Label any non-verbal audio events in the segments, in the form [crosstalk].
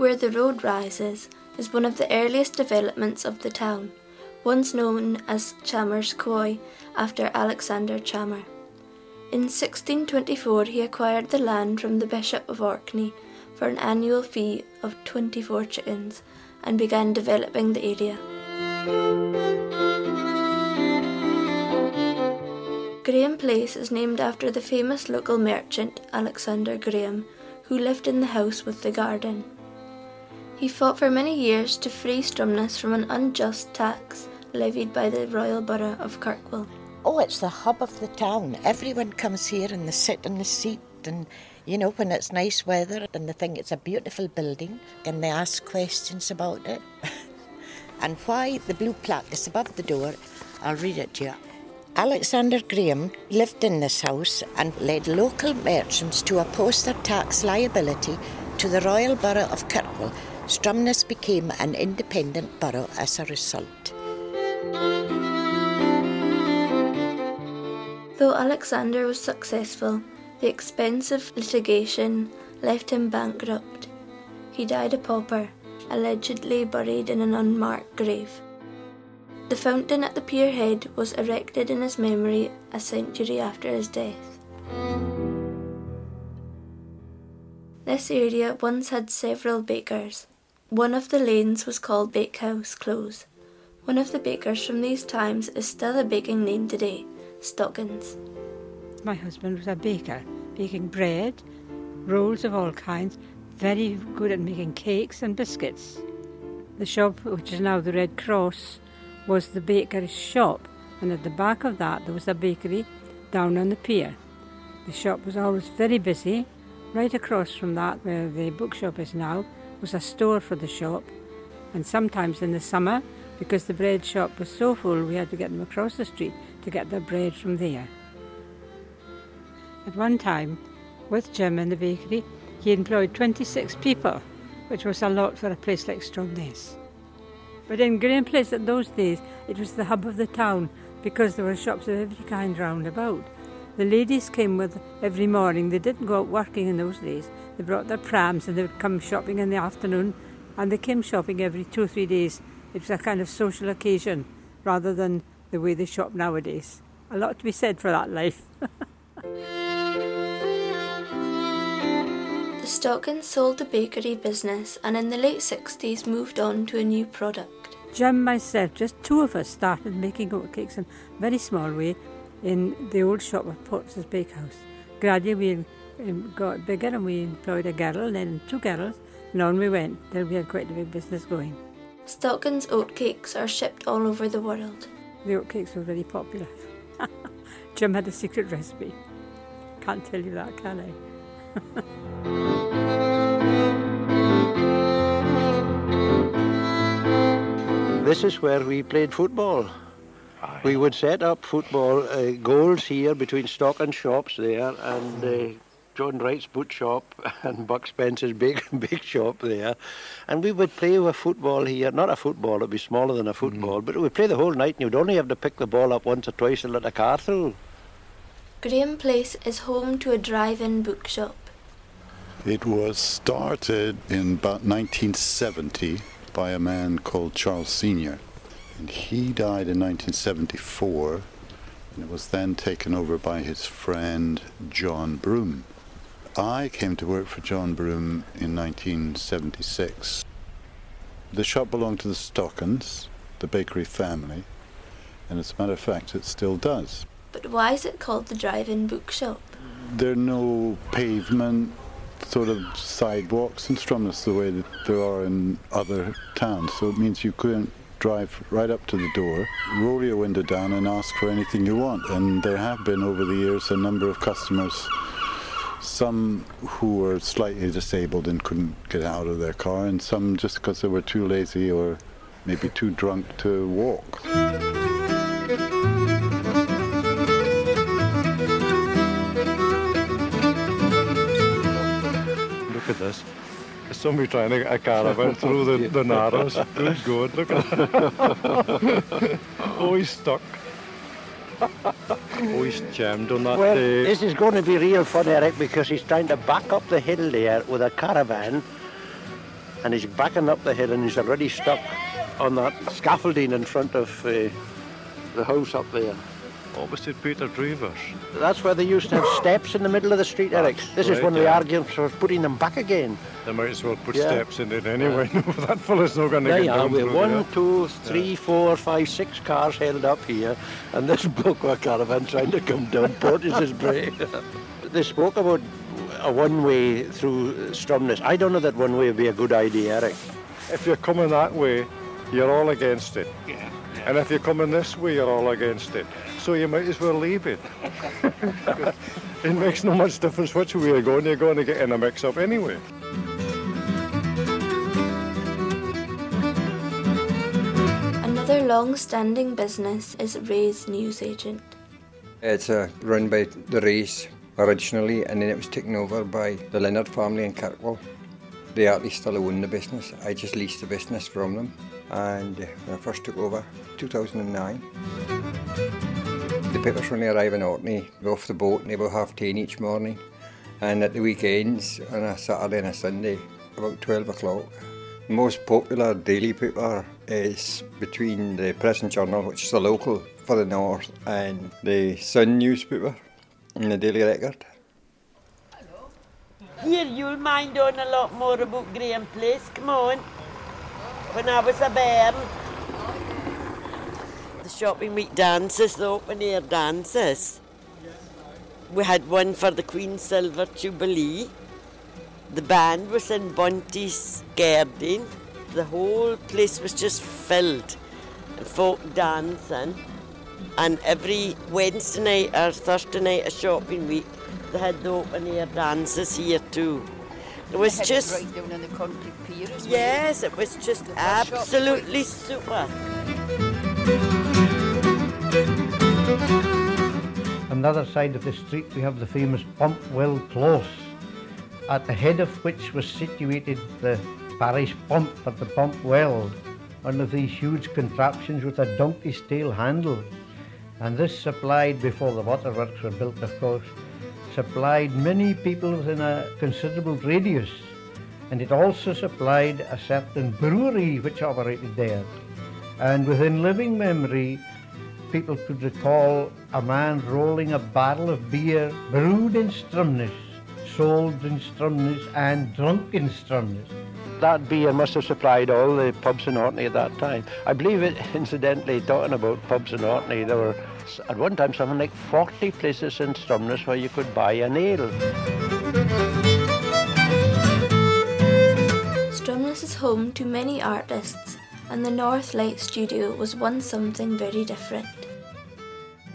Where the road rises is one of the earliest developments of the town, once known as Chammer's Quoy after Alexander Chammer. In 1624 he acquired the land from the Bishop of Orkney for an annual fee of 24 chickens and began developing the area. Graham Place is named after the famous local merchant Alexander Graham, who lived in the house with the garden. He fought for many years to free Stromness from an unjust tax levied by the Royal Borough of Kirkwall. Oh, it's the hub of the town. Everyone comes here and they sit in the seat and you know, when it's nice weather and they think it's a beautiful building and they ask questions about it. [laughs] and why the blue plaque is above the door, I'll read it to you. Alexander Graham lived in this house and led local merchants to oppose their tax liability to the Royal Borough of Kirkwall. Stromness became an independent borough as a result. Though Alexander was successful, the expensive litigation left him bankrupt. He died a pauper, allegedly buried in an unmarked grave. The fountain at the pier head was erected in his memory a century after his death. This area once had several bakers. One of the lanes was called Bakehouse Close. One of the bakers from these times is still a baking name today, Stockans. My husband was a baker, baking bread, rolls of all kinds, very good at making cakes and biscuits. The shop, which is now the Red Cross, was the baker's shop, and at the back of that there was a bakery down on the pier. The shop was always very busy. Right across from that, where the bookshop is now, was a store for the shop, and sometimes in the summer, because the bread shop was so full, we had to get them across the street to get their bread from there. At one time, with Jim in the bakery, he employed 26 people, which was a lot for a place like Stromness. But in Graham Place at those days, it was the hub of the town because there were shops of every kind round about. The ladies came with every morning. They didn't go out working in those days. They brought their prams and they would come shopping in the afternoon and they came shopping every two or three days. It was a kind of social occasion rather than the way they shop nowadays. A lot to be said for that life. [laughs] the Stockans sold the bakery business and in the late 60s moved on to a new product. Jim, myself, just two of us started making oatcakes in a very small way in the old shop of Potts's Bakehouse. Gradually we um, got bigger and we employed a girl, then two girls, and on we went till we had quite a big business going. Stockan's oatcakes are shipped all over the world. The oatcakes were very popular. [laughs] Jim had a secret recipe. Can't tell you that, can I? [laughs] This is where we played football. Aye. We would set up football uh, goals here between Stockan's shops there, and uh, John Wright's boot shop [laughs] and Buck Spencer's big [laughs] big shop there, and we would play with football here. Not a football; it'd be smaller than a football, mm. but we'd play the whole night, and you'd only have to pick the ball up once or twice and let a car through. Graham Place is home to a drive-in bookshop. It was started in about 1970 by a man called Charles Senior. And he died in 1974 and it was then taken over by his friend John Broom. I came to work for John Broom in 1976. The shop belonged to the Stockans, the bakery family, and as a matter of fact, it still does. But why is it called the drive-in bookshop? There are no pavement, sort of sidewalks in Stromness the way that there are in other towns. So it means you couldn't drive right up to the door, roll your window down, and ask for anything you want. And there have been over the years a number of customers, some who were slightly disabled and couldn't get out of their car, and some just because they were too lazy or maybe too drunk to walk. Look at this. Somebody trying to get a caravan through the, the narrows. Good God, look at that. oh, he's stuck. oh, he's jammed on that Well, day. this is going to be real fun, Eric, because he's trying to back up the hill there with a caravan and he's backing up the hill and he's already stuck on that scaffolding in front of uh, the house up there. Opposite Peter Drivers. That's where they used to have steps in the middle of the street, Eric. This is right, one of the yeah. arguments for putting them back again. They might as well put Yeah. steps in it anyway. [laughs] that fella's not going to get down with through one, there. two, three, four, five, six cars held up here, and this bloke with a caravan trying to come down Portis's Brae. [laughs] they spoke about a one-way through Stromness. I don't know that one way would be a good idea, Eric. If you're coming that way, you're all against it. And if you're coming this way, you're all against it. So you might as well leave it. [laughs] it makes no much difference which way you're going, you're going to get in a mix-up anyway. Another long standing business is Ray's newsagent. It's uh, run by the Rays originally, and then it was taken over by the Leonard family in Kirkwall. They actually still own the business. I just leased the business from them, and uh, when I first took over, 2009. The papers only arrive in Orkney, off the boat, and about half ten each morning, and at the weekends, on a Saturday and a Sunday, about 12 o'clock. The most popular daily paper is between the Press and Journal, which is the local for the north, and the Sun newspaper and the Daily Record. Here, you'll mind on a lot more about Graham Place. Come on. When I was a bairn. Shopping week dances, the open air dances. We had one for the Queen's Silver Jubilee. The band was in Bunty's garden. The whole place was just filled. With folk dancing. And every Wednesday night or Thursday night of shopping week, they had the open air dances here too. It was just right down on the country pier as well. yes, it was just The bus shop absolutely super. On the other side of the street, we have the famous Pumpwell Close, at the head of which was situated the parish pump for the pump well, one of these huge contraptions with a donkey's tail handle. And this supplied, before the waterworks were built, of course, supplied many people within a considerable radius. And it also supplied a certain brewery which operated there. And within living memory, people could recall a man rolling a barrel of beer brewed in Stromness, sold in Stromness, and drunk in Stromness. That beer must have supplied all the pubs in Orkney at that time. I believe it, [laughs] incidentally, talking about pubs in Orkney, there were at one time something like 40 places in Stromness where you could buy an ale. Stromness is home to many artists, and the North Light Studio was once something very different.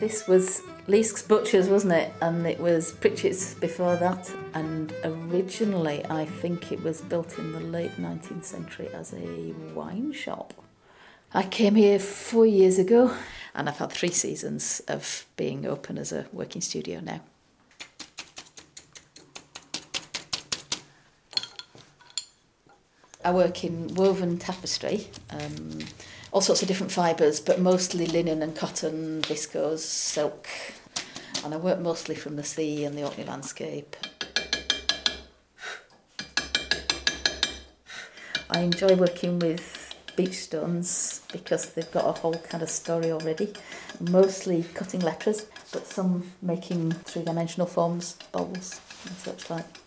This was Leask's Butchers, wasn't it? And it was Pritchett's before that. And originally, I think it was built in the late 19th century as a wine shop. I came here four years ago, and I've had three seasons of being open as a working studio now. I work in woven tapestry, um, all sorts of different fibres, but mostly linen and cotton, viscose, silk. And I work mostly from the sea and the Orkney landscape. I enjoy working with beach stones because they've got a whole kind of story already. Mostly cutting letters, but some making three-dimensional forms, bowls and such like.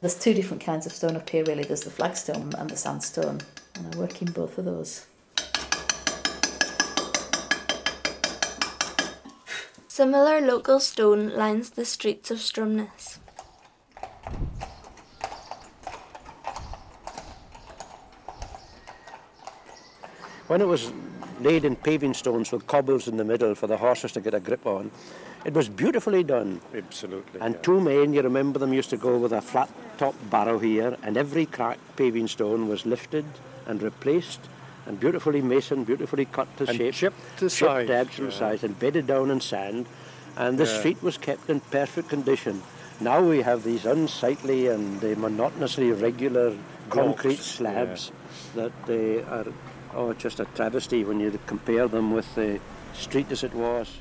There's two different kinds of stone up here really. There's the flagstone and the sandstone, and I work in both of those. Similar local stone lines the streets of Stromness. When it was laid in paving stones with cobbles in the middle for the horses to get a grip on, it was beautifully done. Absolutely. And two men, you remember them, used to go with a flat top barrow here, and every cracked paving stone was lifted and replaced and beautifully masoned, beautifully cut to And shape. chipped to chipped size, to absolute yeah. size, and bedded down in sand. And the Yeah. street was kept in perfect condition. Now we have these unsightly and uh, monotonously regular concrete Blocks, slabs that uh, are oh, just a travesty when you compare them with the street as it was.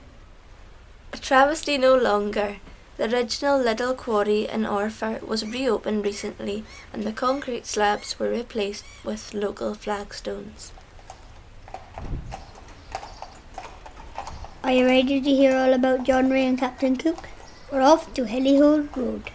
A travesty no longer. The original Liddell Quarry in Orphir was reopened recently and the concrete slabs were replaced with local flagstones. Are you ready to hear all about John Rae and Captain Cook? We're off to Hellihole Road.